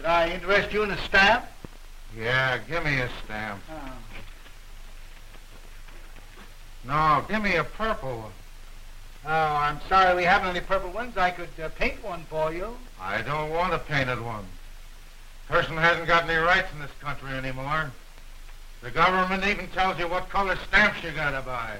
Did I interest you in a stamp? Yeah, give me a stamp. Oh. No, give me a purple one. Oh, I'm sorry we haven't any purple ones. I could uh, paint one for you. I don't want a painted one. Person hasn't got any rights in this country anymore. The government even tells you what color stamps you gotta buy.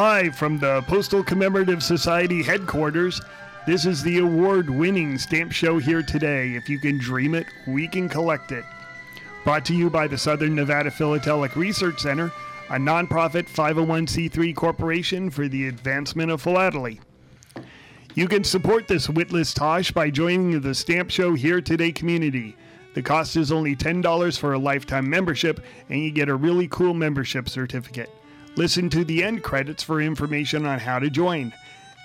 Live from the Postal Commemorative Society headquarters, this is the award winning stamp show here today. If you can dream it, we can collect it. Brought to you by the Southern Nevada Philatelic Research Center, a nonprofit 501c3 corporation for the advancement of philately. You can support this witless tosh by joining the Stamp Show Here Today community. The cost is only $10 for a lifetime membership, and you get a really cool membership certificate. Listen to the end credits for information on how to join.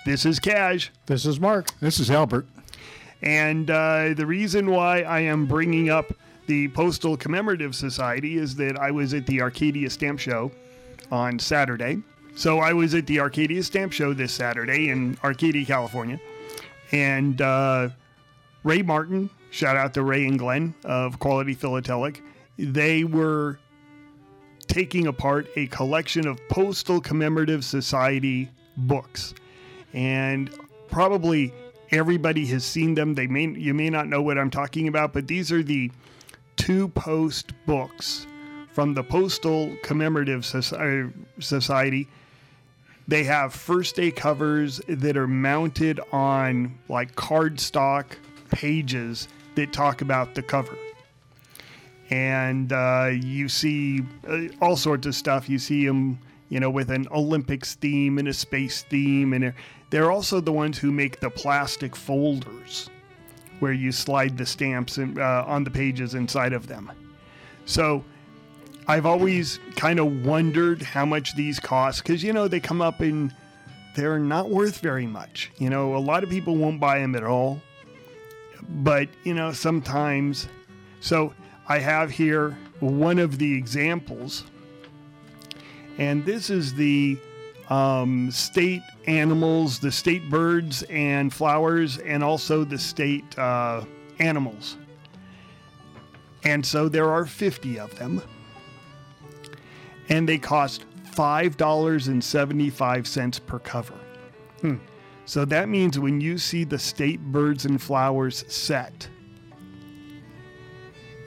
This is Cash. This is Mark. This is Albert. And uh, the reason why I am bringing up the Postal Commemorative Society is that I was at the Arcadia Stamp Show on Saturday. So I was at the Arcadia Stamp Show this Saturday in Arcadia, California. And uh, Ray Martin, shout out to Ray and Glenn of Quality Philatelic, they were taking apart a collection of Postal Commemorative Society books. And probably everybody has seen them. They may you may not know what I'm talking about, but these are the two post books from the Postal Commemorative uh, Society. They have first day covers that are mounted on like cardstock pages that talk about the cover and uh, you see uh, all sorts of stuff. You see them, you know, with an Olympics theme and a space theme, and they're, also the ones who make the plastic folders where you slide the stamps in, uh, on the pages inside of them. So I've always kind of wondered how much these cost because you know they come up in they're not worth very much. You know, a lot of people won't buy them at all, but you know sometimes. So I have here one of the examples, and this is the um, state animals, the state birds and flowers, and also the state uh, animals. And so there are 50 of them, and they cost $5.75 per cover. Hmm. So that means when you see the state birds and flowers set,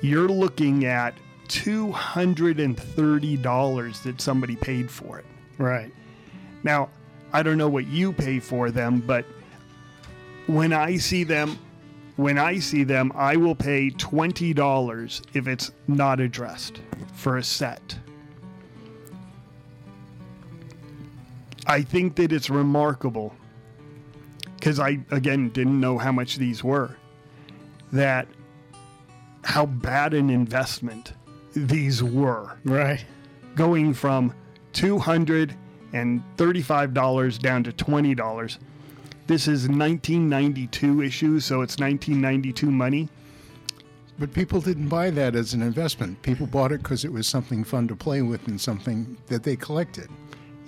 you're looking at $230 that somebody paid for it. Right. Now, I don't know what you pay for them, but when I see them, when I see them, I will pay $20 if it's not addressed for a set. I think that it's remarkable because I, again, didn't know how much these were. That how bad an investment these were. Right. Going from $235 down to $20. This is 1992 issue, so it's 1992 money. But people didn't buy that as an investment. People bought it because it was something fun to play with and something that they collected.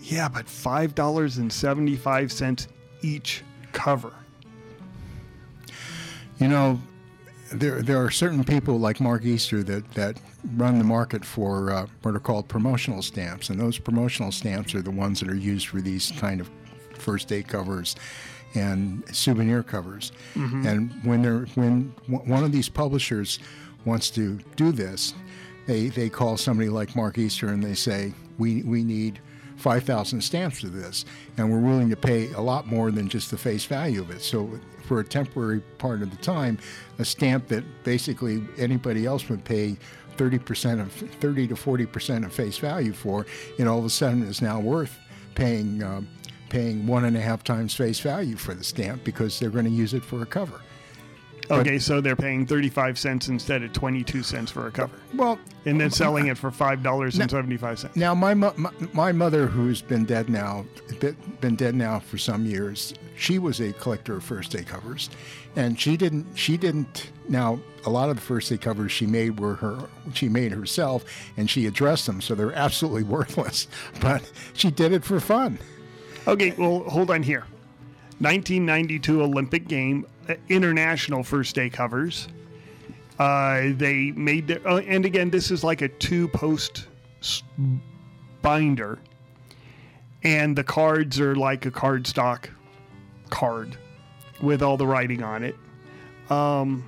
Yeah, but $5.75 each cover. You know, there there are certain people like Mark Eastzer that, that run the market for uh, what are called promotional stamps, and those promotional stamps are the ones that are used for these kind of first day covers and souvenir covers. And when they're when w- one of these publishers wants to do this, they they call somebody like Mark Eastzer and they say we we need 5,000 stamps of this, and we're willing to pay a lot more than just the face value of it. So, for a temporary part of the time, a stamp that basically anybody else would pay 30% of 30 to 40% of face value for, and all of a sudden is now worth paying uh, paying one and a half times face value for the stamp because they're going to use it for a cover. Okay, so they're paying 35 cents instead of 22 cents for a cover. Well, And then selling it for $5.75. Now, my, my my mother, who's been dead now, been dead now for some years, she was a collector of first day covers, and she didn't she didn't. Now, a lot of the first day covers she made were her she made herself, and she addressed them, so they're absolutely worthless. But she did it for fun. Okay, well, hold on here. 1992 Olympic game, uh, international first day covers. Uh, they made their, uh, and again, this is like a two post binder, and the cards are like a cardstock card with all the writing on it. Um,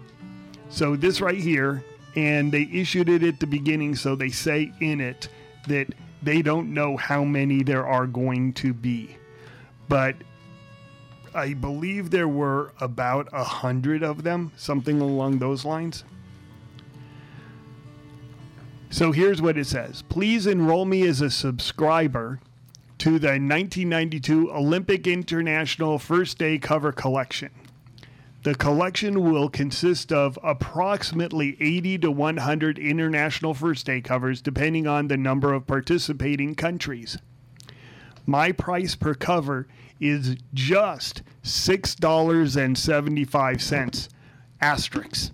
so this right here, and they issued it at the beginning, so they say in it that they don't know how many there are going to be, but I believe there were about a hundred of them, something along those lines. So here's what it says Please enroll me as a subscriber to the 1992 Olympic International First Day Cover Collection. The collection will consist of approximately 80 to 100 international first day covers, depending on the number of participating countries. My price per cover is just $6.75 asterisk.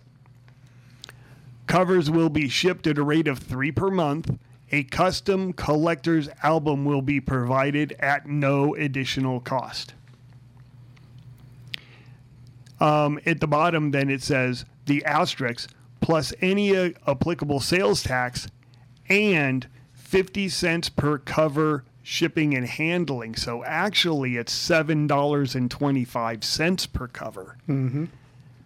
Covers will be shipped at a rate of three per month. A custom collector's album will be provided at no additional cost. Um, at the bottom, then it says the asterisk plus any uh, applicable sales tax and 50 cents per cover shipping and handling. So actually, it's $7.25 per cover. Mm-hmm.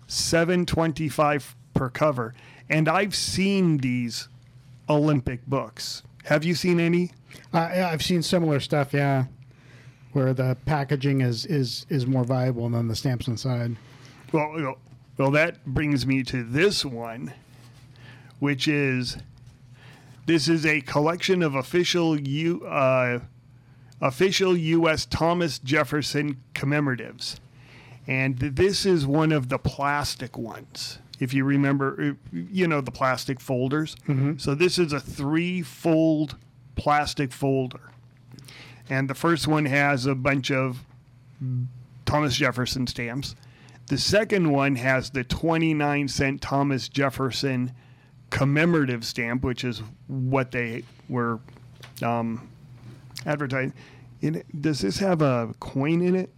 725 per cover. And I've seen these Olympic books. Have you seen any? Uh, yeah, I've seen similar stuff. Yeah, where the packaging is is is more valuable than the stamps inside. Well, well, that brings me to this one, which is this is a collection of official U, uh, official U.S. Thomas Jefferson commemoratives, and this is one of the plastic ones. If you remember, uh, you know the plastic folders. So this is a three-fold plastic folder, and the first one has a bunch of Thomas Jefferson stamps. The second one has the 29 cent Thomas Jefferson commemorative stamp, which is what they were um, advertising. In it, does this have a coin in it?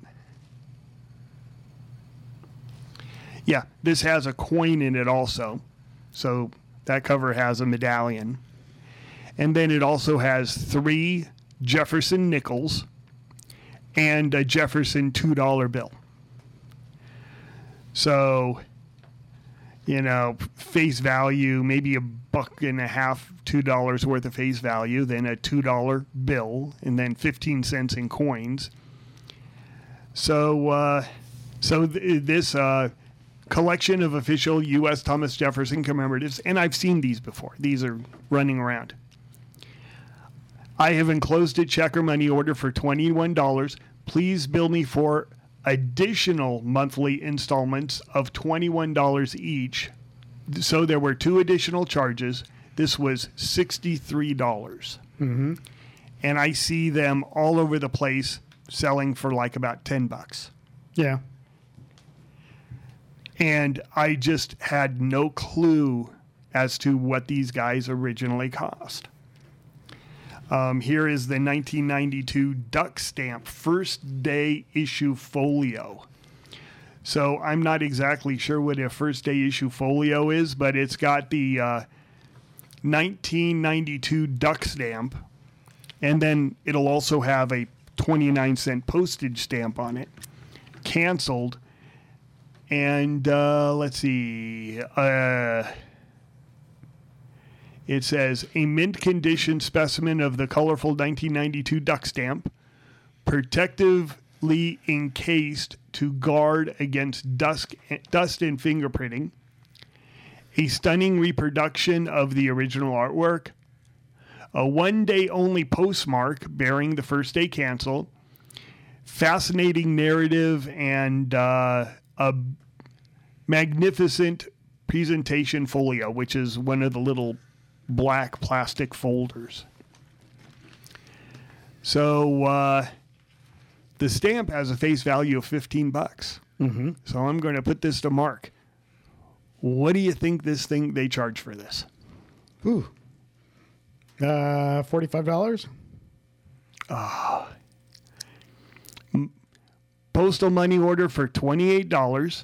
Yeah, this has a coin in it also. So that cover has a medallion. And then it also has three Jefferson nickels and a Jefferson $2 bill. So, you know, face value, maybe a buck and a half, two dollars worth of face value, then a two dollar bill, and then fifteen cents in coins. So, uh, so th- this uh, collection of official U.S. Thomas Jefferson commemoratives, and I've seen these before. These are running around. I have enclosed a check or money order for $21. Please bill me for additional monthly installments of $21 each. So there were two additional charges. This was 63. dollars Mm-hmm. And I see them all over the place selling for like about 10 bucks. Yeah. And I just had no clue as to what these guys originally cost. Um, here is the 1992 Duck Stamp First Day Issue Folio. So I'm not exactly sure what a first day issue folio is, but it's got the uh, 1992 Duck Stamp, and then it'll also have a 29 cent postage stamp on it, canceled. And uh, let's see. Uh, It says a mint condition specimen of the colorful 1992 duck stamp, protectively encased to guard against dust, dust and fingerprinting. A stunning reproduction of the original artwork. A one day only postmark bearing the first day cancel. Fascinating narrative and uh, a magnificent presentation folio, which is one of the little black plastic folders. So uh, the stamp has a face value of 15 bucks. Mm-hmm. So I'm going to put this to Mark. What do you think this thing they charge for this? Ooh. Uh, forty-five dollars. Postal money order for $28.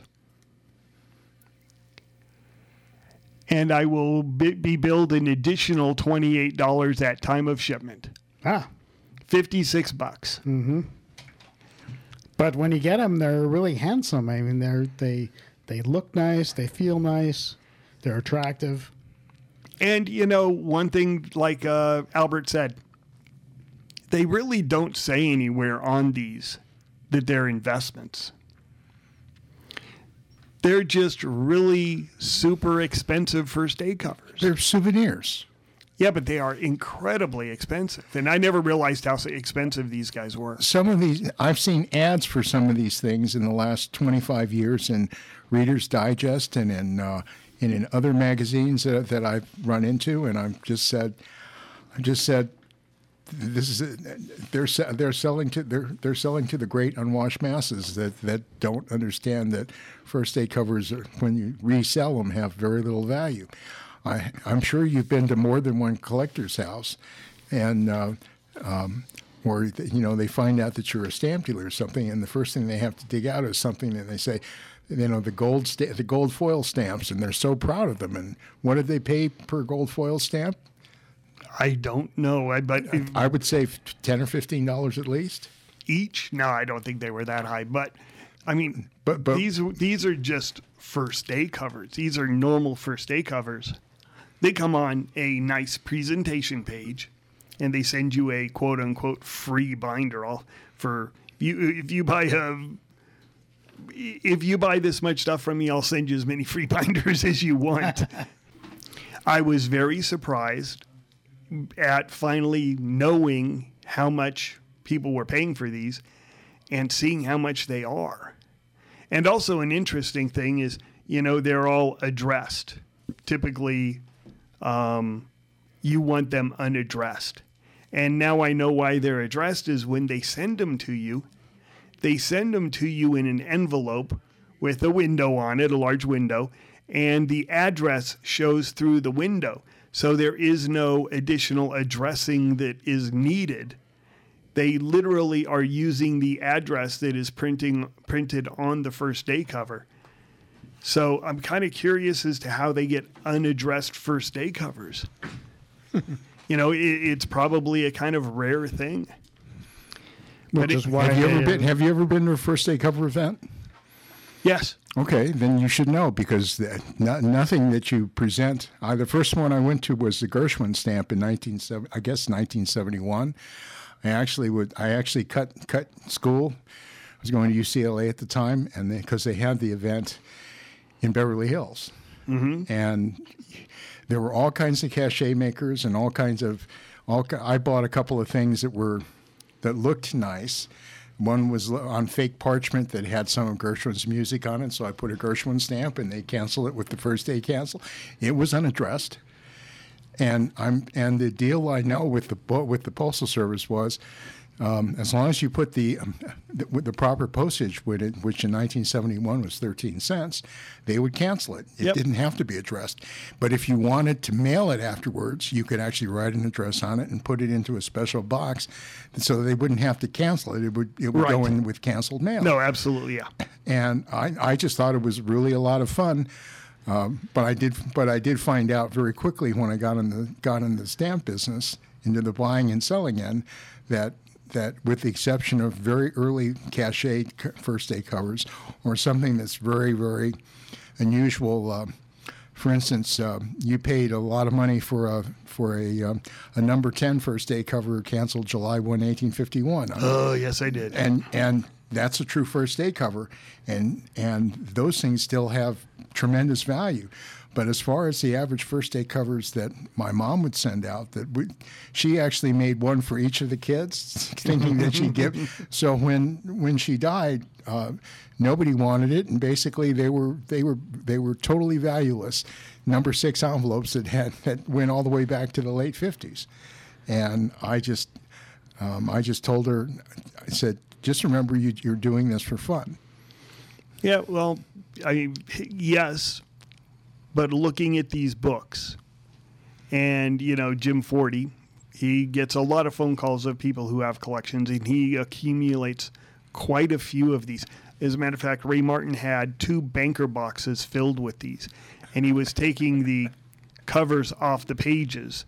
And I will be, be billed an additional $28 at time of shipment. Ah, 56 bucks. but when you get them, they're really handsome. I mean, they're they they look nice. They feel nice. They're attractive. And you know, one thing like uh, Albert said, they really don't say anywhere on these that they're investments. They're just really super expensive first day covers. They're souvenirs. Yeah, but they are incredibly expensive. And I never realized how expensive these guys were. Some of these, I've seen ads for some of these things in the last 25 years in Reader's Digest and in uh, and in other magazines that, that I've run into, and I've just said, I just said, this is they're they're selling to they're they're selling to the great unwashed masses that that don't understand that first day covers when you resell them have very little value. I I'm sure you've been to more than one collector's house, and. Uh, um, or you know they find out that you're a stamp dealer or something, and the first thing they have to dig out is something and they say, you know, the gold sta- the gold foil stamps, and they're so proud of them. And what did they pay per gold foil stamp? I don't know. I, but if I would say ten or fifteen dollars at least. each, no, I don't think they were that high. But I mean, But- but- these these are just first day covers. These are normal first day covers. They come on a nice presentation page, and they send you a quote unquote free binder. All for you if you buy a if you buy this much stuff from me, I'll send you as many free binders as you want. I was very surprised at finally knowing how much people were paying for these and seeing how much they are. And also, an interesting thing is, you know, they're all addressed. Typically, um, you want them unaddressed. And now I know why they're addressed is when they send them to you, they send them to you in an envelope with a window on it, a large window, and the address shows through the window. So there is no additional addressing that is needed. They literally are using the address that is printing printed on the first day cover. So I'm kind of curious as to how they get unaddressed first day covers. you know, it, it's probably a kind of rare thing. Which it- is why Have you ever been Have you ever been to a first day cover event? Yes. Okay, then you should know because the, no, nothing that you present. Uh, the first one I went to was the Gershwin stamp in 1970, I guess 1971. I actually would. I actually cut cut school. I was going to UCLA at the time, and because they, had the event in Beverly Hills, and there were all kinds of cachet makers and all kinds of. All I bought a couple of things that were that looked nice. One was on fake parchment that had some of Gershwin's music on it, so I put a Gershwin stamp, and they canceled it with the first day cancel. It was unaddressed, and I'm and the deal I know with the with the postal service was, um, as long as you put the, um, the the proper postage with it, which in 1971 was 13 cents, they would cancel it. It Yep. didn't have to be addressed. But if you wanted to mail it afterwards, you could actually write an address on it and put it into a special box, so they wouldn't have to cancel it. It would it would go in with canceled mail No, absolutely. Yeah. and I, I just thought it was really a lot of fun. Um, but I did, but I did find out very quickly when I got in the got in the stamp business, into the buying and selling end, that that with the exception of very early cachet first day covers or something that's very very unusual. Uh, for instance, uh, you paid a lot of money for a for a um, a number 10 first day cover canceled July 1, 1851. Oh, yes, I did. and and that's a true first day cover, and and those things still have tremendous value. But as far as the average first day covers that my mom would send out, that we, she actually made one for each of the kids, thinking that she'd give. So when when she died, uh, nobody wanted it, and basically they were they were they were totally valueless. Number six envelopes that had that went all the way back to the late fifties, and I just um, I just told her, I said, just remember you, you're doing this for fun. Yeah, well, I yes, but looking at these books, and you know Jim Forte, he gets a lot of phone calls of people who have collections, and he accumulates quite a few of these. As a matter of fact, Ray Martin had two banker boxes filled with these, and he was taking the covers off the pages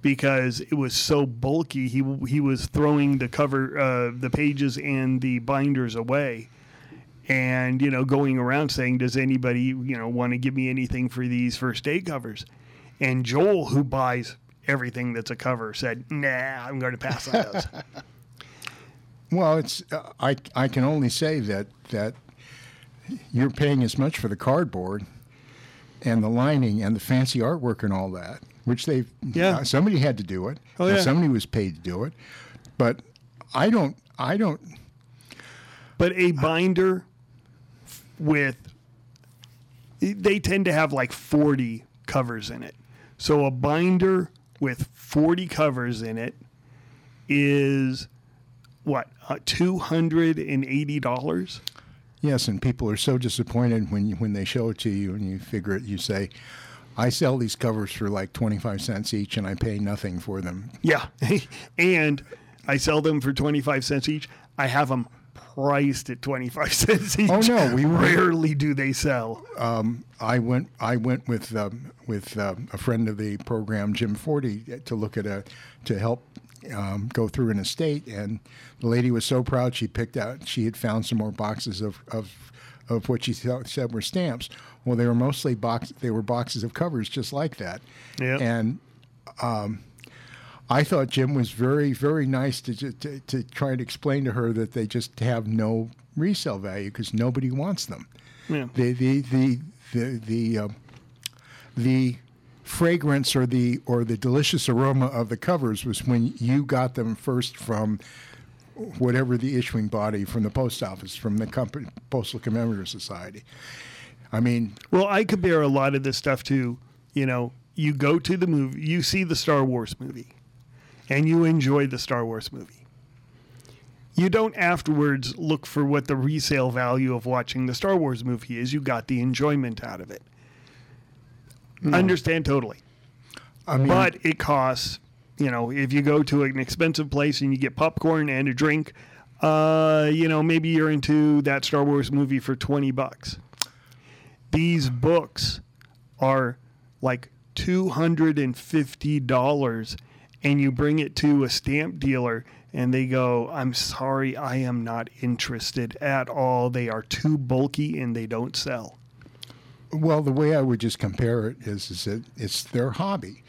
because it was so bulky. He he was throwing the cover, uh, the pages, and the binders away and you know going around saying does anybody you know want to give me anything for these first day covers and joel who buys everything that's a cover said nah i'm going to pass on those Well, it's uh, I I can only say that that you're paying as much for the cardboard and the lining and the fancy artwork and all that, which they've Yeah. uh, somebody had to do it. Oh, yeah. somebody was paid to do it, but I don't I don't but a binder with they tend to have like 40 covers in it so a binder with 40 covers in it is what uh, $280 Yes, and people are so disappointed when you, when they show it to you and you figure it. You say, "I sell these covers for like twenty five cents each, and I pay nothing for them." Yeah. and I sell them for 25 cents each. I have them priced at 25 cents each. Oh, no, we rarely do they sell. I went I went with um, with um, a friend of the program, Jim Forte, to look at a to help um, go through an estate, and the lady was so proud she picked out she had found some more boxes of of, of what she said were stamps. Well, they were mostly box they were boxes of covers just like that, Yeah. and. Um, I thought Jim was very, very nice to, to to try to explain to her that they just have no resale value because nobody wants them. Yeah. the the the the the, uh, the fragrance or the or the delicious aroma of the covers was when you got them first from whatever the issuing body from the post office from the company postal commemorative society. I mean Well, I compare a lot of this stuff to, you know, you go to the movie, you see the Star Wars movie, and you enjoy the Star Wars movie. You don't afterwards look for what the resale value of watching the Star Wars movie is. You got the enjoyment out of it. Understand totally. i mean but it costs you know if you go to an expensive place and you get popcorn and a drink uh, you know maybe you're into that star wars movie for 20 bucks these books are like $250 and you bring it to a stamp dealer and they go i'm sorry i am not interested at all. They are too bulky and they don't sell. Well, the way I would just compare it is, is that it's their hobby.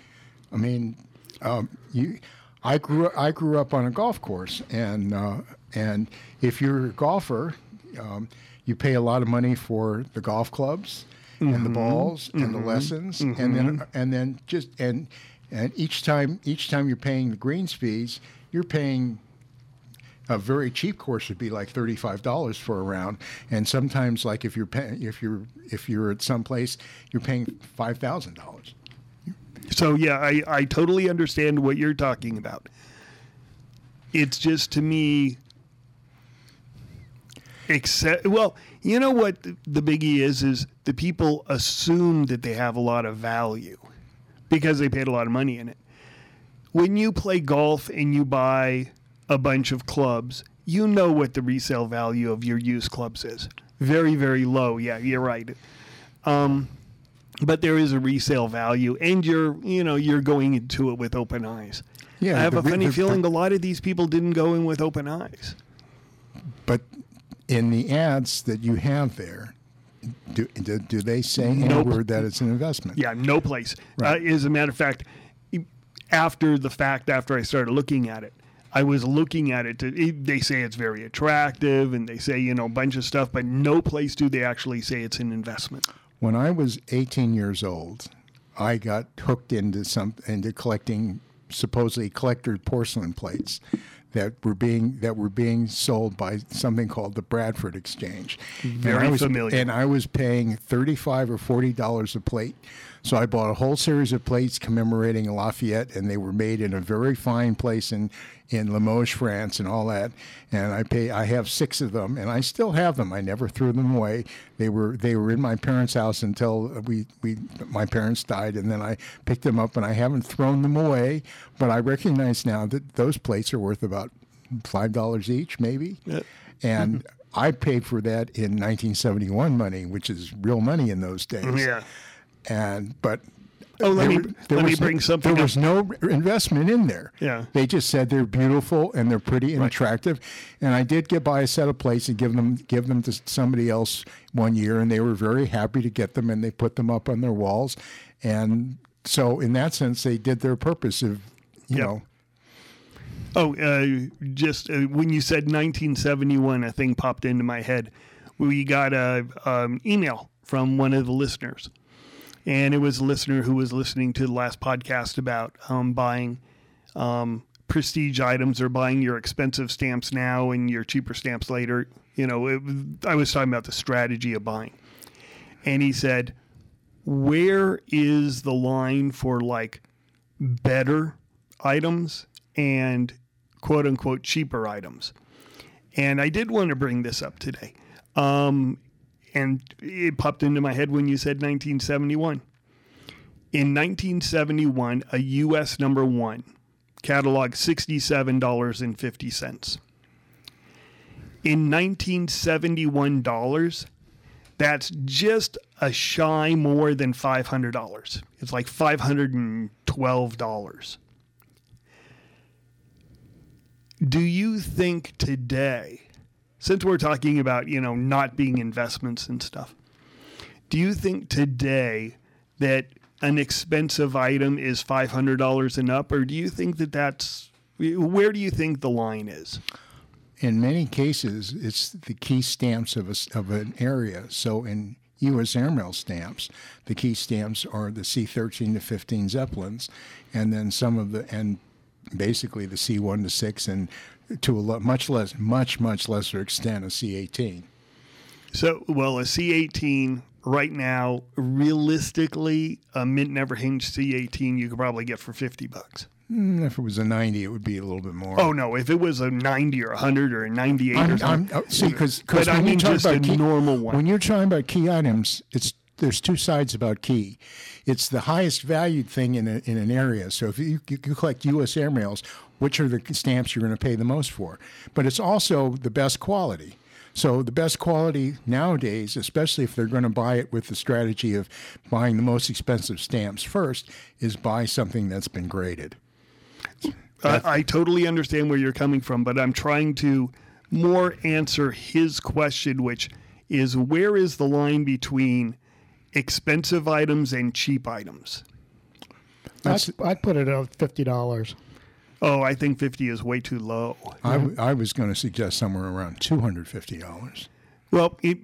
I mean, um, you, I grew I grew up on a golf course, and uh, and if you're a golfer, um, you pay a lot of money for the golf clubs and the balls and the lessons, and then and then just and and each time each time you're paying the greens fees, you're paying a very cheap course would be like thirty-five dollars for a round, and sometimes, like if you're pay, if you're if you're at some place, you're paying five thousand dollars. So yeah, I, I totally understand what you're talking about. It's just to me except well, you know what the, biggie is is the people assume that they have a lot of value because they paid a lot of money in it. When you play golf and you buy a bunch of clubs, you know what the resale value of your used clubs is. Very, very low. Yeah, you're right. Um, but there is a resale value, and you're you know you're going into it with open eyes. Yeah, I have a re- funny feeling a lot of these people didn't go in with open eyes. But in the ads that you have there, Do, do, do they say Nope. anywhere that it's an investment? Yeah, no place. Right. Uh, as a matter of fact, after the fact, after I started looking at it, I was looking at it. To, it- they say it's very attractive, and they say you know a bunch of stuff, but no place do they actually say it's an investment. When I was 18 years old, I got hooked into some into collecting supposedly collector porcelain plates that were being that were being sold by something called the Bradford Exchange. Very and I was, familiar. And I was paying 35 or 40 dollars a plate. So I bought a whole series of plates commemorating Lafayette, and they were made in a very fine place in in Limoges, France, and all that. And I pay. I have six of them, and I still have them. I never threw them away. They were they were in my parents' house until we we my parents died, and then I picked them up, and I haven't thrown them away. But I recognize now that those plates are worth about five dollars each, maybe. And mm-hmm. I paid for that in 1971 money, which is real money in those days Yeah. And but Oh, let there me- there let me bring no, something There up. was no investment in there. Yeah. they just said they're beautiful and they're pretty and attractive. And I did get by a set of plates and give them give them to somebody else one year, and they were very happy to get them, and they put them up on their walls. And so, in that sense, they did their purpose of you Yep. know. Oh, uh, just uh, when you said 1971, a thing popped into my head. We got a um, email from one of the listeners, and it was a listener who was listening to the last podcast about um, buying um, prestige items or buying your expensive stamps now and your cheaper stamps later. You know, it, I was talking about the strategy of buying, and he said, "Where is the line for like better items and quote unquote cheaper items. And I did want to bring this up today. Um, and it popped into my head when you said 1971. In 1971, a U.S. number one catalog $67.50. In 1971 dollars, that's just a shy more than $500. It's like $512. Do you think today, since we're talking about, you know, not being investments and stuff, do you think today that an expensive item is $500 and up, or do you think that that's, where do you think the line is? in many cases, it's the key stamps of, a of an area. So in U.S. airmail stamps, the key stamps are the C-13 to 15 Zeppelins, and then some of the and basically the C-1 to 6, and to a much less, much much lesser extent, a C-18. So, well, a C18 right now, realistically, a mint never hinged C18 you could probably get for 50 bucks. Mm, If it was a 90, it would be a little bit more. Oh no, if it was a 90 or a 100 or a 98 or I'm, something. I'm, oh, see, because But I when mean you talk just about a key, normal one. When you're talking about key items, it's there's two sides about key. It's the highest valued thing in a, in an area. So if you, you collect U.S. airmails, which are the stamps you're going to pay the most for? But it's also the best quality. So the best quality nowadays, especially if they're going to buy it with the strategy of buying the most expensive stamps first, is buy something that's been graded. I, I totally understand where you're coming from, but I'm trying to more answer his question, which is where is the line between expensive items and cheap items? That's, I'd, I'd put it at fifty dollars. Oh, I think 50 is way too low. I, w- I was going to suggest somewhere around two hundred fifty dollars. Well, it,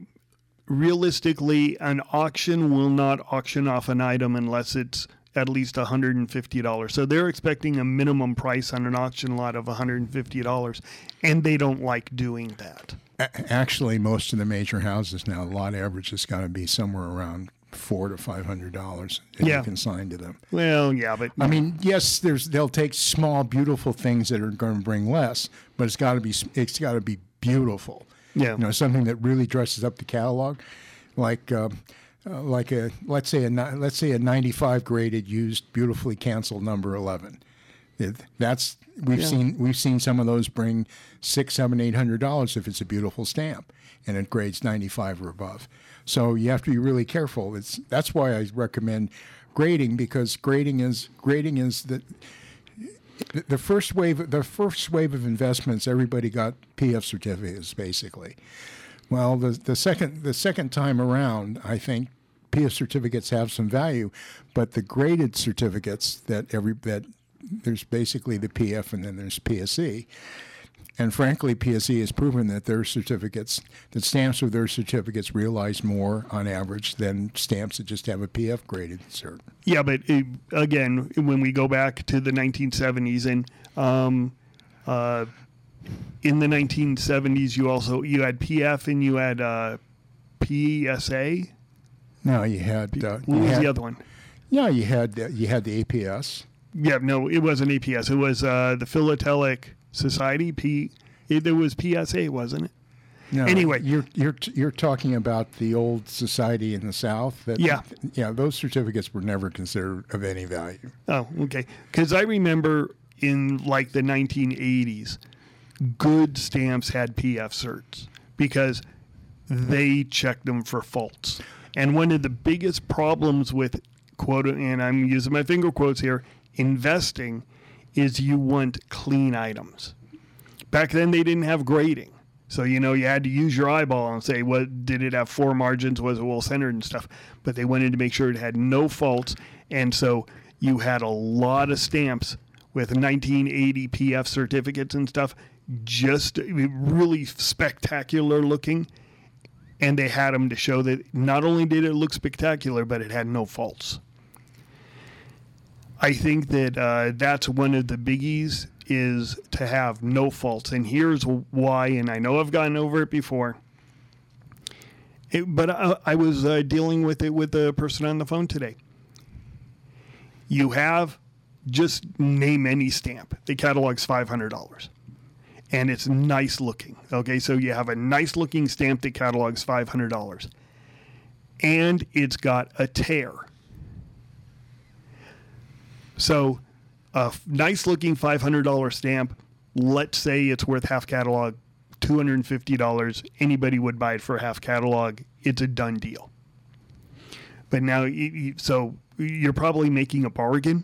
realistically, an auction will not auction off an item unless it's at least $150. So they're expecting a minimum price on an auction lot of $150, and they don't like doing that. A- Actually, most of the major houses now, lot average has got to be somewhere around four to five hundred dollars that Yeah. you can sign to them. Well, yeah, but I mean, yes, there's they'll take small, beautiful things that are going to bring less, but it's got to be it's got to be beautiful. Yeah. you know, something that really dresses up the catalog, like. Uh, uh, like a let's say a let's say a 95 graded used beautifully canceled number 11 It- that's we've Yeah. seen we've seen some of those bring six seven eight hundred dollars if it's a beautiful stamp and it grades 95 or above so you have to be really careful it's that's why i recommend grading because grading is grading is the the- first wave the first wave of investments everybody got pf certificates basically Well, the the second the second time around, I think PF certificates have some value, but the graded certificates that every that there's basically the PF and then there's PSE. And frankly, PSE has proven that their certificates, that stamps with their certificates realize more on average than stamps that just have a PF graded cert. Yeah, but uh, again, when we go back to the 1970s and um, uh, in the 1970s, you also you had PF and you had uh, PSA. No, you had. Uh, What you was had- the other one? Yeah, you had uh, you had the APS. Yeah, no, it wasn't APS. It was uh, the Philatelic Society. P. It, it was PSA, wasn't it? No, Anyway. you're you're you're talking about the old society in the South. That, Yeah. yeah. Those certificates were never considered of any value. Oh, okay. Because I remember in like the 1980s, good stamps had PF certs because they checked them for faults. And one of the biggest problems with quote, and I'm using my finger quotes here, investing is you want clean items. Back then they didn't have grading. So you know you had to use your eyeball and say, what did it have four margins? Was it well centered and stuff? But they wanted to make sure it had no faults, and so you had a lot of stamps with 1980 PF certificates and stuff, just really spectacular looking. And they had them to show that not only did it look spectacular, but it had no faults. I think that uh, that's one of the biggies is to have no faults. And here's why, and I know I've gone over it before. It, but I, I was uh, dealing with it with a person on the phone today. You have just name any stamp. The catalog's five hundred dollars, and it's nice looking. Okay, so you have a nice looking stamp that catalogs five hundred dollars, and it's got a tear. So, a nice looking $500 stamp, let's say it's worth half catalog, $250. Anybody would buy it for half catalog. It's a done deal. But now, so you're probably making a bargain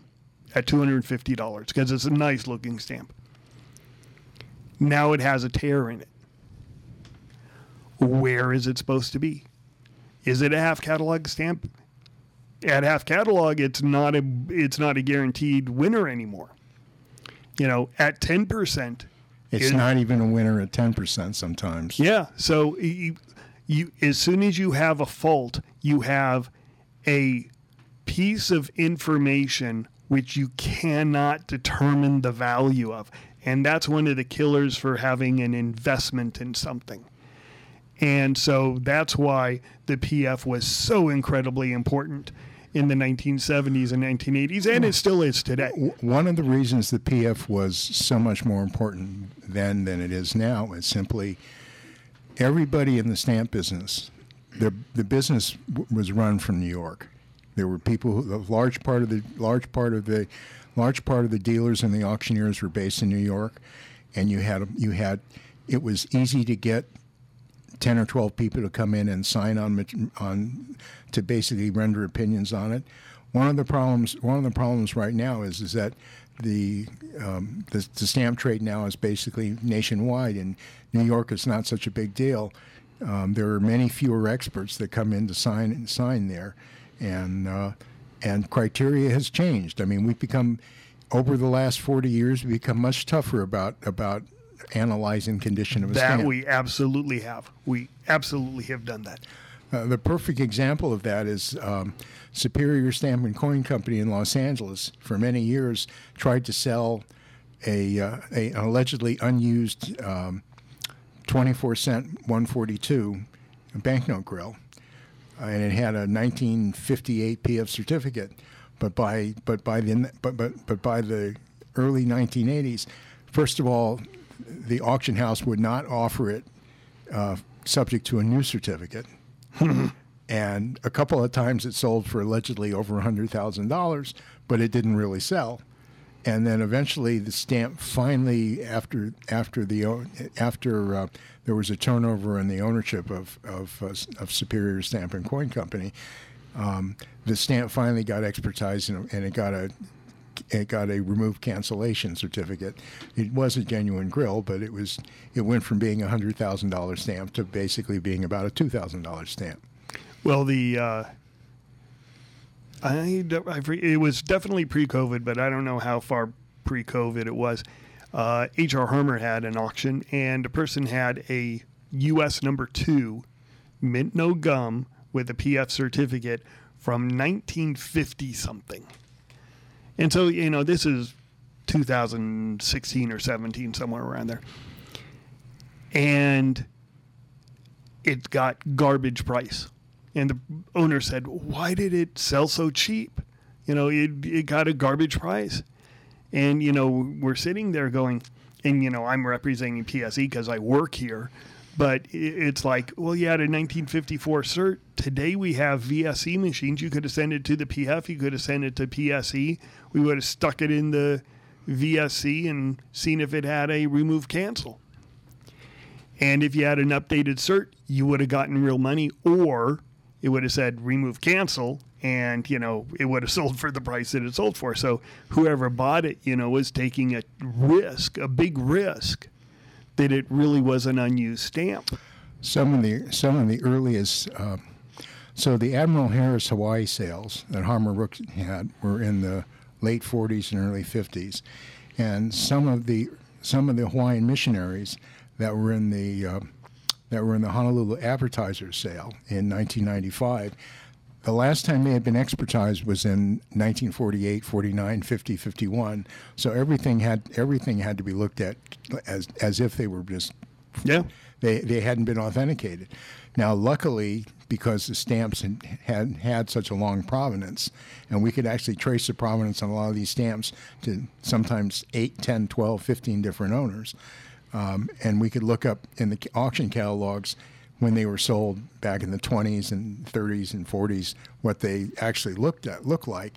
at $250 because it's a nice looking stamp. Now it has a tear in it. Where is it supposed to be? Is it a half catalog stamp? At half catalog it's not a it's not a guaranteed winner anymore. You know at 10% It's it- not even a winner at ten percent sometimes. yeah so you, you as soon as you have a fault you have a piece of information which you cannot determine the value of. And that's one of the killers for having an investment in something and so that's why the PF was so incredibly important in the 1970s and 1980s, and it still is today. One of the reasons the PF was so much more important then than it is now is simply everybody in the stamp business, the the business was run from New York. There were people, who, a large part of the large part of the large part of the dealers and the auctioneers were based in New York, and you had you had it was easy to get 10 or 12 people to come in and sign on on to basically render opinions on it. One of the problems one of the problems right now is is that the um, the, the stamp trade now is basically nationwide, and New York is not such a big deal. Um, there are many fewer experts that come in to sign and sign there, and uh, and criteria has changed. I mean, we've become over the last 40 years, we've become much tougher about about analyzing condition of a That stamp. we absolutely have. We absolutely have done that. Uh, the perfect example of that is um, Superior Stamp and Coin Company in Los Angeles. For many years, tried to sell a, uh, a an allegedly unused um, 24 cent 142 banknote grill, and it had a 1958 PF certificate. But by but by the but but but by the early 1980s, first of all, the auction house would not offer it uh, subject to a new certificate. and a couple of times it sold for allegedly over $100,000, but it didn't really sell. And then eventually the stamp finally, after after the after uh, there was a turnover in the ownership of of, uh, of Superior Stamp and Coin Company, um, the stamp finally got expertise and, and it got a it got a remove cancellation certificate. It was a genuine grill, but it was it went from being a hundred thousand dollar stamp to basically being about a two thousand dollar stamp. Well, the uh, I, I it was definitely pre-COVID, but I don't know how far pre-COVID it was. Uh, H.R. Harmer had an auction, and a person had a U.S. number two mint no gum with a PF certificate from 1950 something. And so, you know, this is 2016 or 17, somewhere around there. And it got garbage price. And the owner said, Why did it sell so cheap? You know, it, it got a garbage price. And, you know, we're sitting there going, and, you know, I'm representing PSE because I work here. But it's like, well, you had a 1954 cert. Today we have VSC machines. You could have sent it to the PF. You could have sent it to PSE. We would have stuck it in the VSC and seen if it had a remove cancel. And if you had an updated cert, you would have gotten real money, or it would have said remove cancel, and you know it would have sold for the price that it sold for. So whoever bought it, you know, was taking a risk, a big risk, that it really was an unused stamp. Some of the some of the earliest. Uh, so the Admiral Harris Hawaii sales that Harmer Rooke had were in the late 40s and early 50s, and some of the some of the Hawaiian missionaries that were in the uh, that were in the Honolulu Advertiser sale in 1995. The last time they had been expertized was in 1948, 49, 50, 51. So everything had everything had to be looked at as as if they were just Yeah. they they hadn't been authenticated. Now, luckily, because the stamps had, had had such a long provenance, and we could actually trace the provenance on a lot of these stamps to sometimes 8, 10, 12, 15 different owners. Um, and we could look up in the auction catalogs when they were sold back in the 20s and 30s and 40s what they actually looked at looked like.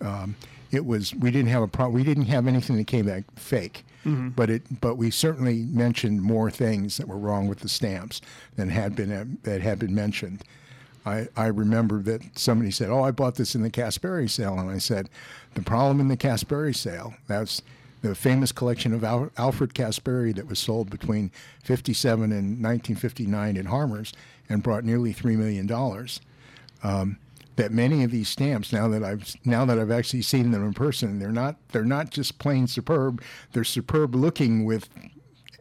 Um, it was we didn't have a pro- we didn't have anything that came back fake, but it but we certainly mentioned more things that were wrong with the stamps than had been that had been mentioned. I, I remember that somebody said, "Oh, I bought this in the Caspary sale," and I said, "The problem in the Caspary sale that's the famous collection of Al- Alfred Caspary that was sold between 57 and 1959 in Harmer's and brought nearly three million dollars." Um, that many of these stamps, now that I've now that I've actually seen them in person, they're not they're not just plain superb. They're superb looking with,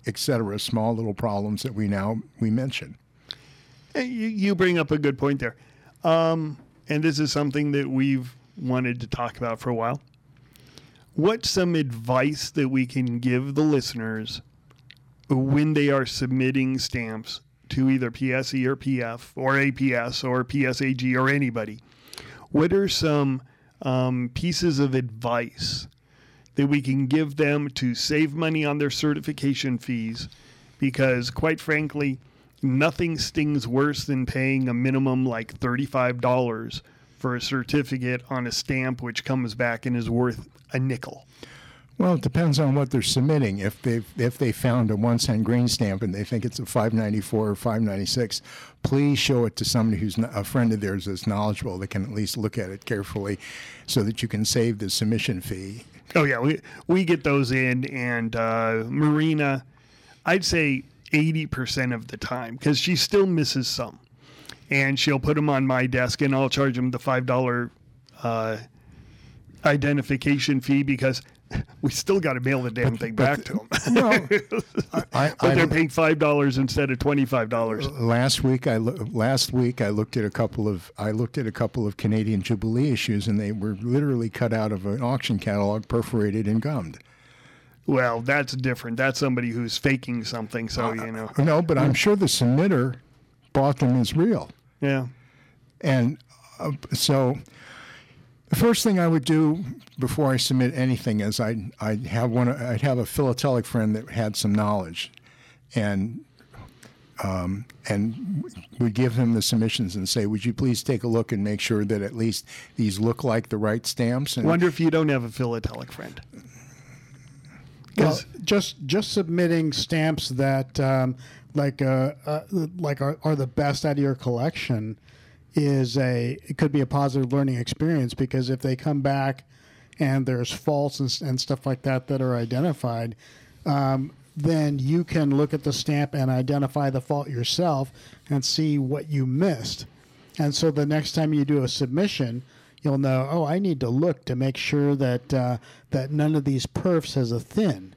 et cetera, small little problems that we now we mention. You, you bring up a good point there. Um, and this is something that we've wanted to talk about for a while. What's some advice that we can give the listeners when they are submitting stamps to either PSE or PF or APS or PSAG or anybody? What are some um, pieces of advice that we can give them to save money on their certification fees? Because, quite frankly, nothing stings worse than paying a minimum like $35 for a certificate on a stamp which comes back and is worth a nickel. Well, it depends on what they're submitting. If they if they found a one cent green stamp and they think it's a five ninety four or five ninety six, please show it to somebody who's a friend of theirs that's knowledgeable that can at least look at it carefully, so that you can save the submission fee. Oh yeah, we we get those in, and uh, Marina, I'd say eighty percent of the time because she still misses some, and she'll put them on my desk, and I'll charge them the five dollar uh, identification fee because we still got to mail the damn thing back to them. No, I, but they're paying five dollars instead of twenty five dollars. last week I loo- last week I looked at a couple of I looked at a couple of Canadian Jubilee issues and they were literally cut out of an auction catalog, perforated and gummed. Well, that's different. That's somebody who's faking something. So you know, No, but I'm sure the submitter bought them as real. Yeah. And uh, so the first thing I would do before I submit anything is I'd, I'd have one I'd have a philatelic friend that had some knowledge and um, and would give him the submissions and say, "Would you please take a look and make sure that at least these look like the right stamps?" And Wonder if you don't have a philatelic friend. Well, just just submitting stamps that um, like uh, uh, like are, are the best out of your collection is a it could be a positive learning experience because if they come back and there's faults and, and stuff like that that are identified, um, then you can look at the stamp and identify the fault yourself and see what you missed. And so the next time you do a submission, you'll know, oh, I need to look to make sure that uh, that none of these perfs has a thin,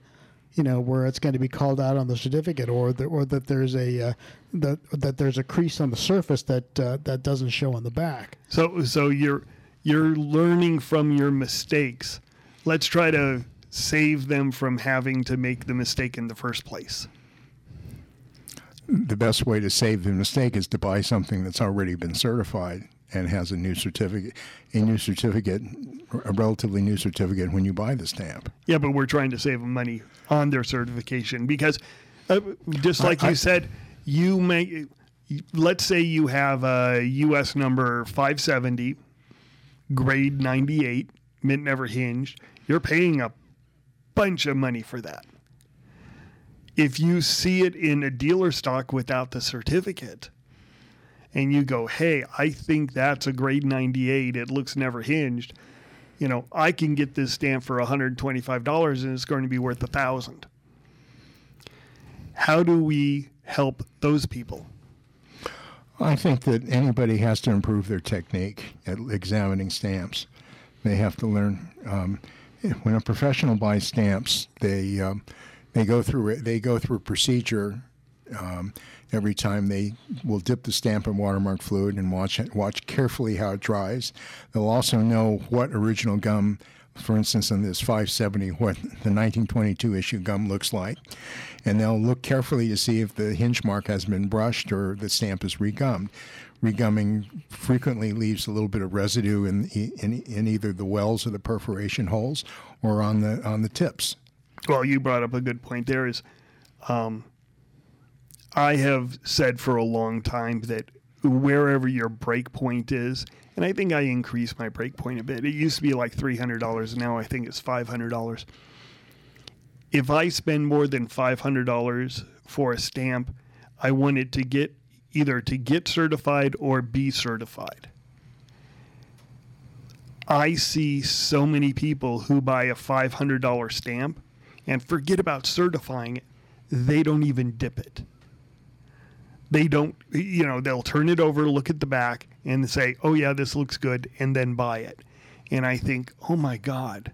you know, where it's going to be called out on the certificate, or that or that there's a uh, that that there's a crease on the surface that uh, that doesn't show on the back. So so you're you're learning from your mistakes. Let's try to save them from having to make the mistake in the first place. The best way to save the mistake is to buy something that's already been certified and has a new certificate, a new certificate, a relatively new certificate when you buy the stamp. Yeah, but we're trying to save them money on their certification because, uh, just like I- you said, you may. Let's say you have a U.S. number 570, grade 98, mint never hinged. You're paying a bunch of money for that. If you see it in a dealer stock without the certificate, and you go, hey, I think that's a grade 98, it looks never hinged, you know, I can get this stamp for $125 and it's going to be worth a thousand. How do we help those people? I think that anybody has to improve their technique at examining stamps. They have to learn. Um, when a professional buys stamps, they um, they go through it. They go through a procedure um, every time. They will dip the stamp in watermark fluid and watch it, watch carefully how it dries. They'll also know what original gum, for instance, in this 570, what the 1922 issue gum looks like, and they'll look carefully to see if the hinge mark has been brushed or the stamp is regummed. Regumming frequently leaves a little bit of residue in, in, in either the wells or the perforation holes or on the on the tips. Well, you brought up a good point there is um, I have said for a long time that wherever your break point is, and I think I increased my break point a bit. It used to be like $300, now I think it's $500. If I spend more than $500 for a stamp, I want it to get either to get certified or be certified. I see so many people who buy a $500 stamp and forget about certifying it. They don't even dip it. They don't, you know, they'll turn it over, look at the back, and say, oh, yeah, this looks good, and then buy it. And I think, oh my God,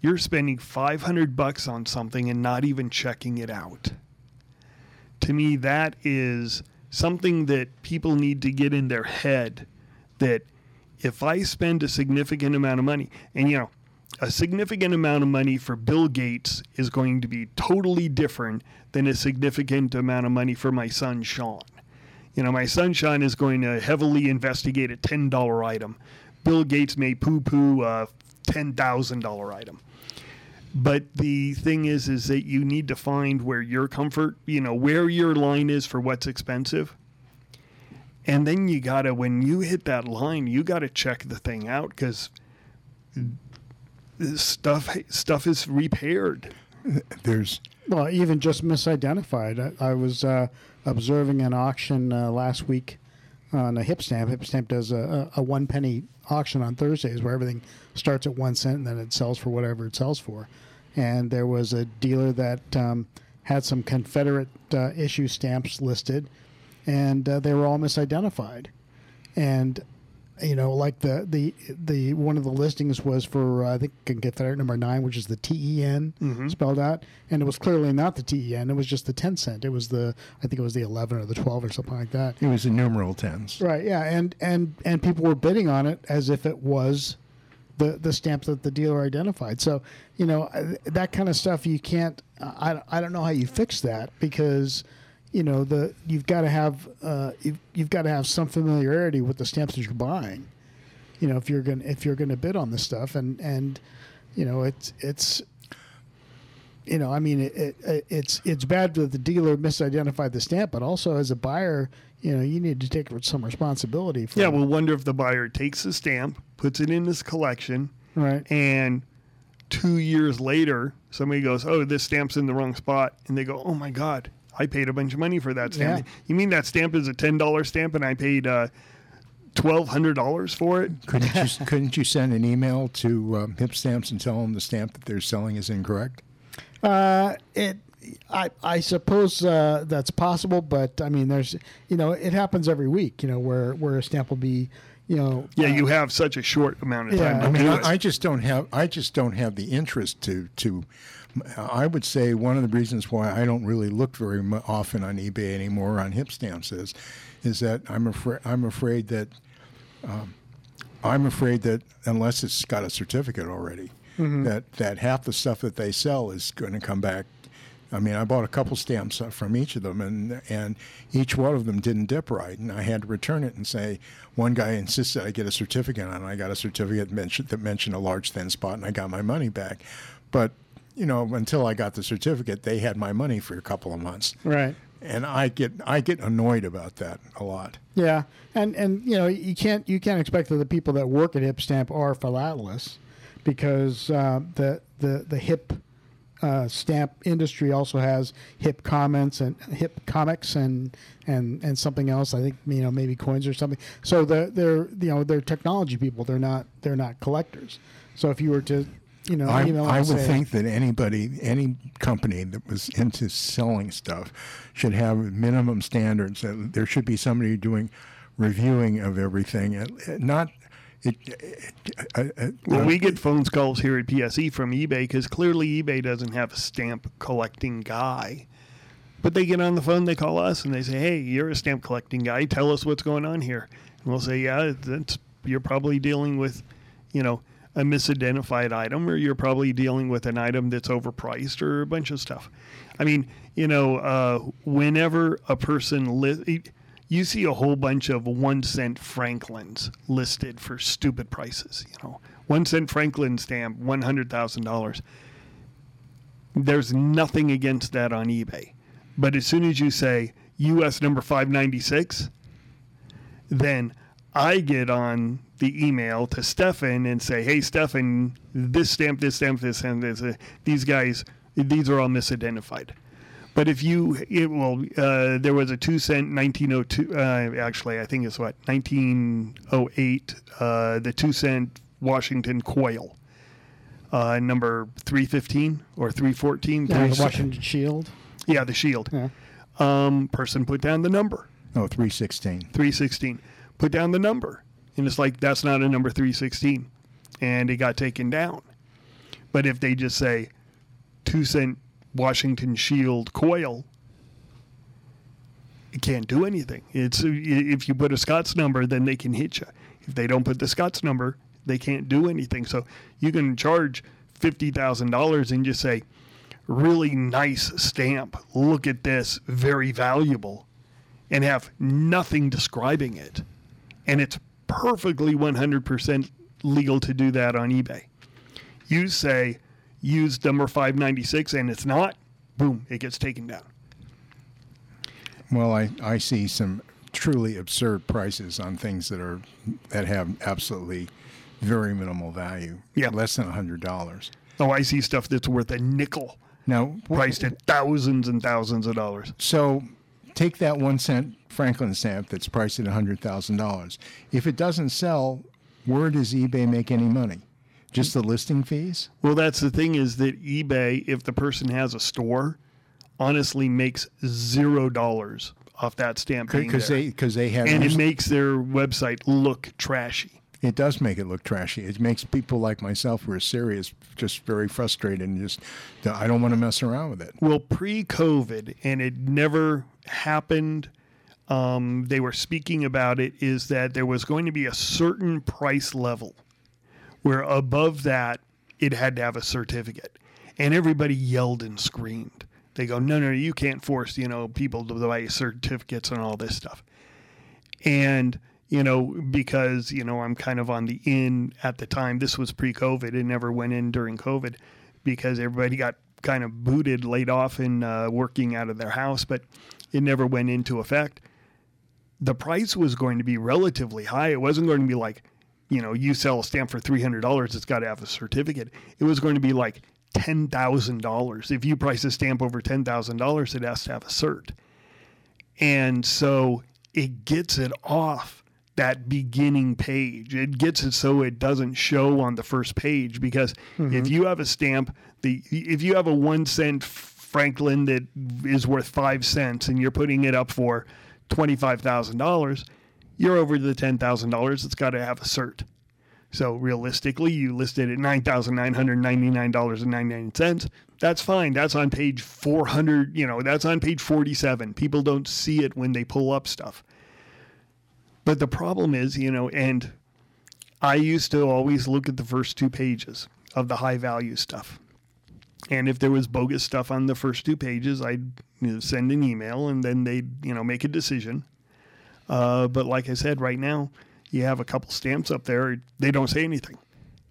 you're spending 500 bucks on something and not even checking it out. To me, that is something that people need to get in their head that if I spend a significant amount of money, and you know, a significant amount of money for Bill Gates is going to be totally different than a significant amount of money for my son Sean. You know, my son Sean is going to heavily investigate a $10 item. Bill Gates may poo poo a $10,000 item. But the thing is, is that you need to find where your comfort, you know, where your line is for what's expensive. And then you gotta, when you hit that line, you gotta check the thing out because stuff stuff is repaired. There's Well, even just misidentified. I, I was uh, observing an auction uh, last week on a HipStamp. Hip stamp does a, a, one penny auction on Thursdays where everything starts at one cent and then it sells for whatever it sells for. And there was a dealer that um, had some Confederate uh, issue stamps listed, and uh, they were all misidentified. And you know, like the the the one of the listings was for uh, I think Confederate number nine, which is the TEN spelled out, and it was clearly not the TEN. It was just the ten cent. It was the I think it was the eleven or the twelve or something like that. it was in numeral tens. Right. Yeah. And and and people were bidding on it as if it was the the stamp that the dealer identified. So you know uh, that kind of stuff you can't. I I don't know how you fix that because you know the you've got to have uh, you've, you've got to have some familiarity with the stamps that you're buying. You know if you're gonna if you're gonna bid on this stuff and and you know it's it's you know, I mean, it, it, it's it's bad that the dealer misidentified the stamp, but also as a buyer, you know, you need to take some responsibility for. Yeah, we'll wonder if the buyer takes the stamp, puts it in his collection, right. and two years later, somebody goes, "Oh, this stamp's in the wrong spot," and they go, "Oh my God, I paid a bunch of money for that stamp." Yeah. You mean that stamp is a ten dollar stamp, and I paid uh, twelve hundred dollars for it. Couldn't you couldn't you send an email to um, HipStamps and tell them the stamp that they're selling is incorrect? Uh, it, I, I suppose uh, that's possible, but I mean, there's, you know, it happens every week. You know, where where a stamp will be, you know, Yeah, uh, you have such a short amount of time. Yeah, I mean, I. I just don't have I just don't have the interest to to. I would say one of the reasons why I don't really look very often on eBay anymore on HipStamps is, is that I'm afraid I'm afraid that um, I'm afraid that unless it's got a certificate already, that that half the stuff that they sell is going to come back. I mean, I bought a couple stamps uh, from each of them, and and each one of them didn't dip right, and I had to return it and say. One guy insisted I get a certificate on it. I got a certificate mentioned, that mentioned a large thin spot, and I got my money back. But you know, until I got the certificate, they had my money for a couple of months, right. and I get I get annoyed about that a lot. Yeah, and and you know you can't you can't expect that the people that work at HipStamp are philatelists, because uh, the the the hip uh, stamp industry also has hip comments and hip comics and and and something else. I think you know maybe coins or something. So the they're you know they're technology people. They're not they're not collectors. So if you were to you know I, email I would say- think that anybody, any company that was into selling stuff should have minimum standards. That there should be somebody doing reviewing of everything. Not it. uh, uh, Well, uh, we get phone calls here at PSE from eBay because clearly eBay doesn't have a stamp collecting guy. But they get on the phone, they call us, and they say, "Hey, you're a stamp collecting guy. Tell us what's going on here." And we'll say, "Yeah, that's you're probably dealing with, you know, a misidentified item, or you're probably dealing with an item that's overpriced, or a bunch of stuff." I mean, you know, uh, whenever a person li- you see a whole bunch of one cent Franklins listed for stupid prices. You know, one cent Franklin stamp, one hundred thousand dollars. There's nothing against that on eBay, but as soon as you say U.S. number five ninety six, then I get on the email to Stefan and say, "Hey, Stefan, this stamp, this stamp, this stamp, this, uh, these guys, these are all misidentified." But if you, it, well, uh, there was a two cent 1902. Uh, actually, I think it's what 1908. Uh, the two cent Washington coil, uh, number 315 or 314. yeah, the Three- Washington Shield. yeah, the shield. Yeah. Um, person put down the number oh, 316. 316. Put down the number, and it's like that's not a number 316, and it got taken down. But if they just say two cent Washington Shield coil, it can't do anything. It's uh, if you put a Scott's number, then they can hit you. If they don't put the Scott's number, they can't do anything. So you can charge fifty thousand dollars and just say, "Really nice stamp. Look at this, very valuable," and have nothing describing it, and it's perfectly one hundred percent legal to do that on eBay. You say use number 596 and it's not, boom, it gets taken down. Well, I, I see some truly absurd prices on things that are that have absolutely very minimal value. Yeah. less than hundred dollars. Oh, I see stuff that's worth a nickel, Now, priced at thousands and thousands of dollars. So take that one cent Franklin stamp that's priced at $100,000. If it doesn't sell, where does eBay make any money? Just the listing fees? Well, that's the thing is that eBay, if the person has a store, honestly makes zero dollars off that stamp Because they, cause they have. and it makes their website look trashy. it does make it look trashy. It makes people like myself who are serious just very frustrated and just, I don't want to mess around with it. Well, pre-COVID, and it never happened. Um, they were speaking about it. Is that there was going to be a certain price level where above that it had to have a certificate, and everybody yelled and screamed. They go, no, no, you can't force you know people to buy certificates and all this stuff. And you know because you know I'm kind of on the in at the time. This was pre-COVID. It never went in during COVID because everybody got kind of booted, laid off, and uh, working out of their house, but it never went into effect. The price was going to be relatively high. It wasn't going to be like, you know, you sell a stamp for three hundred dollars, it's got to have a certificate. It was going to be like ten thousand dollars. If you price a stamp over ten thousand dollars, it has to have a cert. And so it gets it off that beginning page. It gets it so it doesn't show on the first page because mm-hmm. if you have a stamp, the if you have a one cent Franklin that is worth five cents and you're putting it up for twenty five thousand dollars, you're over the ten thousand dollars. It's got to have a cert. So realistically, you listed it at nine thousand nine hundred ninety nine dollars and ninety nine cents. That's fine. That's on page four hundred. You know, that's on page forty seven. People don't see it when they pull up stuff. But the problem is, you know, and I used to always look at the first two pages of the high value stuff. And if there was bogus stuff on the first two pages, I'd you know, send an email and then they'd, you know, make a decision. Uh, but like I said, right now, you have a couple stamps up there. They don't say anything.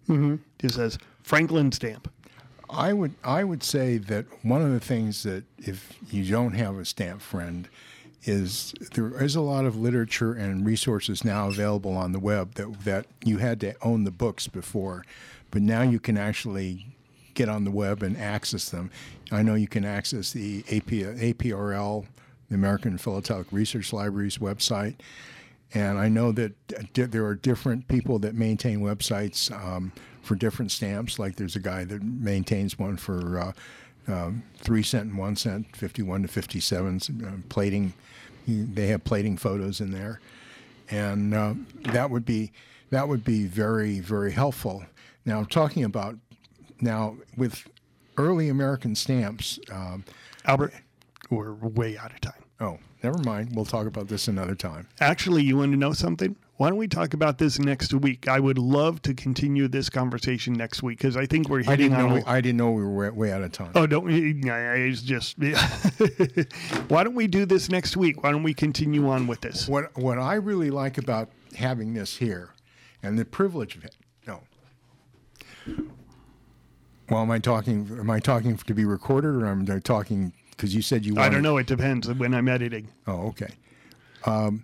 Mm-hmm. It says Franklin stamp. I would I would say that one of the things that if you don't have a stamp friend is there is a lot of literature and resources now available on the web that that you had to own the books before, but now you can actually get on the web and access them. I know you can access the AP, APRL, the American Philatelic Research Library's website. And I know that di- there are different people that maintain websites um, for different stamps. Like there's a guy that maintains one for uh, um, three cent and one cent, 51 to 57 uh, plating. They have plating photos in there, and uh, that would be that would be very very helpful. Now talking about now with early American stamps. Um, Albert, we're way out of time. oh, never mind. We'll talk about this another time. Actually, you want to know something? Why don't we talk about this next week? I would love to continue this conversation next week because I think we're hitting I didn't on. know. We, I didn't know we were way, way out of time. Oh, don't we? It's just. Why don't we do this next week? Why don't we continue on with this? What what I really like about having this here, and the privilege of it. No. Well, am I talking? Am I talking to be recorded, or am I talking because you said you? I don't know. It depends when I'm editing. Oh, okay. Um,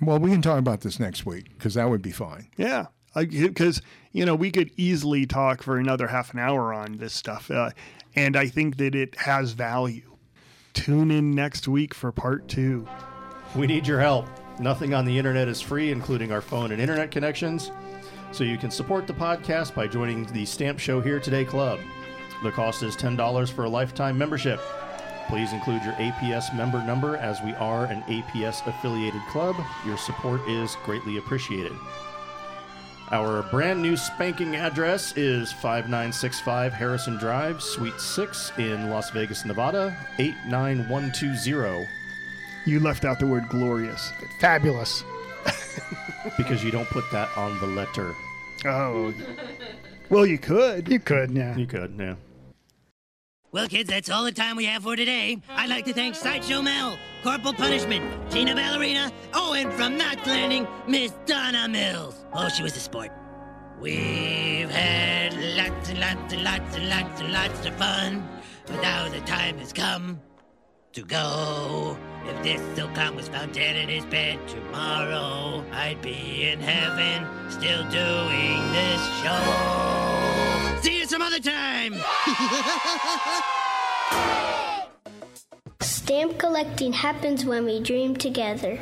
well, we can talk about this next week because that would be fine. Yeah, because you know we could easily talk for another half an hour on this stuff, uh, and I think that it has value. Tune in next week for part two. We need your help. Nothing on the internet is free, including our phone and internet connections. So you can support the podcast by joining the Stamp Show Here Today Club. The cost is $10 for a lifetime membership. Please include your APS member number as we are an APS affiliated club. Your support is greatly appreciated. Our brand new spanking address is 5965 Harrison Drive, Suite 6 in Las Vegas, Nevada, 89120. You left out the word glorious. Fabulous. because you don't put that on the letter. Oh, well, you could. You could, yeah. You could, yeah. Well, kids, that's all the time we have for today. I'd like to thank Sideshow Mel, Corporal Punishment, Gina Ballerina, oh, and from Knots Landing, Miss Donna Mills. Oh, she was a sport. We've had lots and lots and lots and lots and lots of fun, but now the time has come to go. If this Silcon was found dead in his bed tomorrow, I'd be in heaven still doing this show. See you some other time. Stamp collecting happens when we dream together.